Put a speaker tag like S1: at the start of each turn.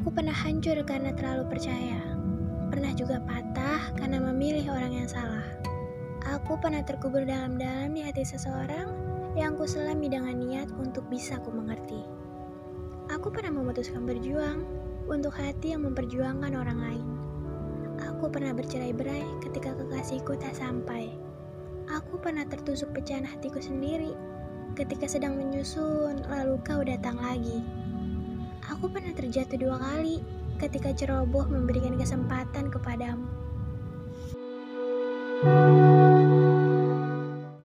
S1: Aku pernah hancur karena terlalu percaya. Pernah juga patah karena memilih orang yang salah. Aku pernah terkubur dalam-dalam di hati seseorang yang ku selami dengan niat untuk bisa ku mengerti. Aku pernah memutuskan berjuang untuk hati yang memperjuangkan orang lain. Aku pernah bercerai-berai ketika kekasihku tak sampai. Aku pernah tertusuk pecahan hatiku sendiri ketika sedang menyusun lalu kau datang lagi. Aku pernah terjatuh dua kali ketika ceroboh memberikan kesempatan.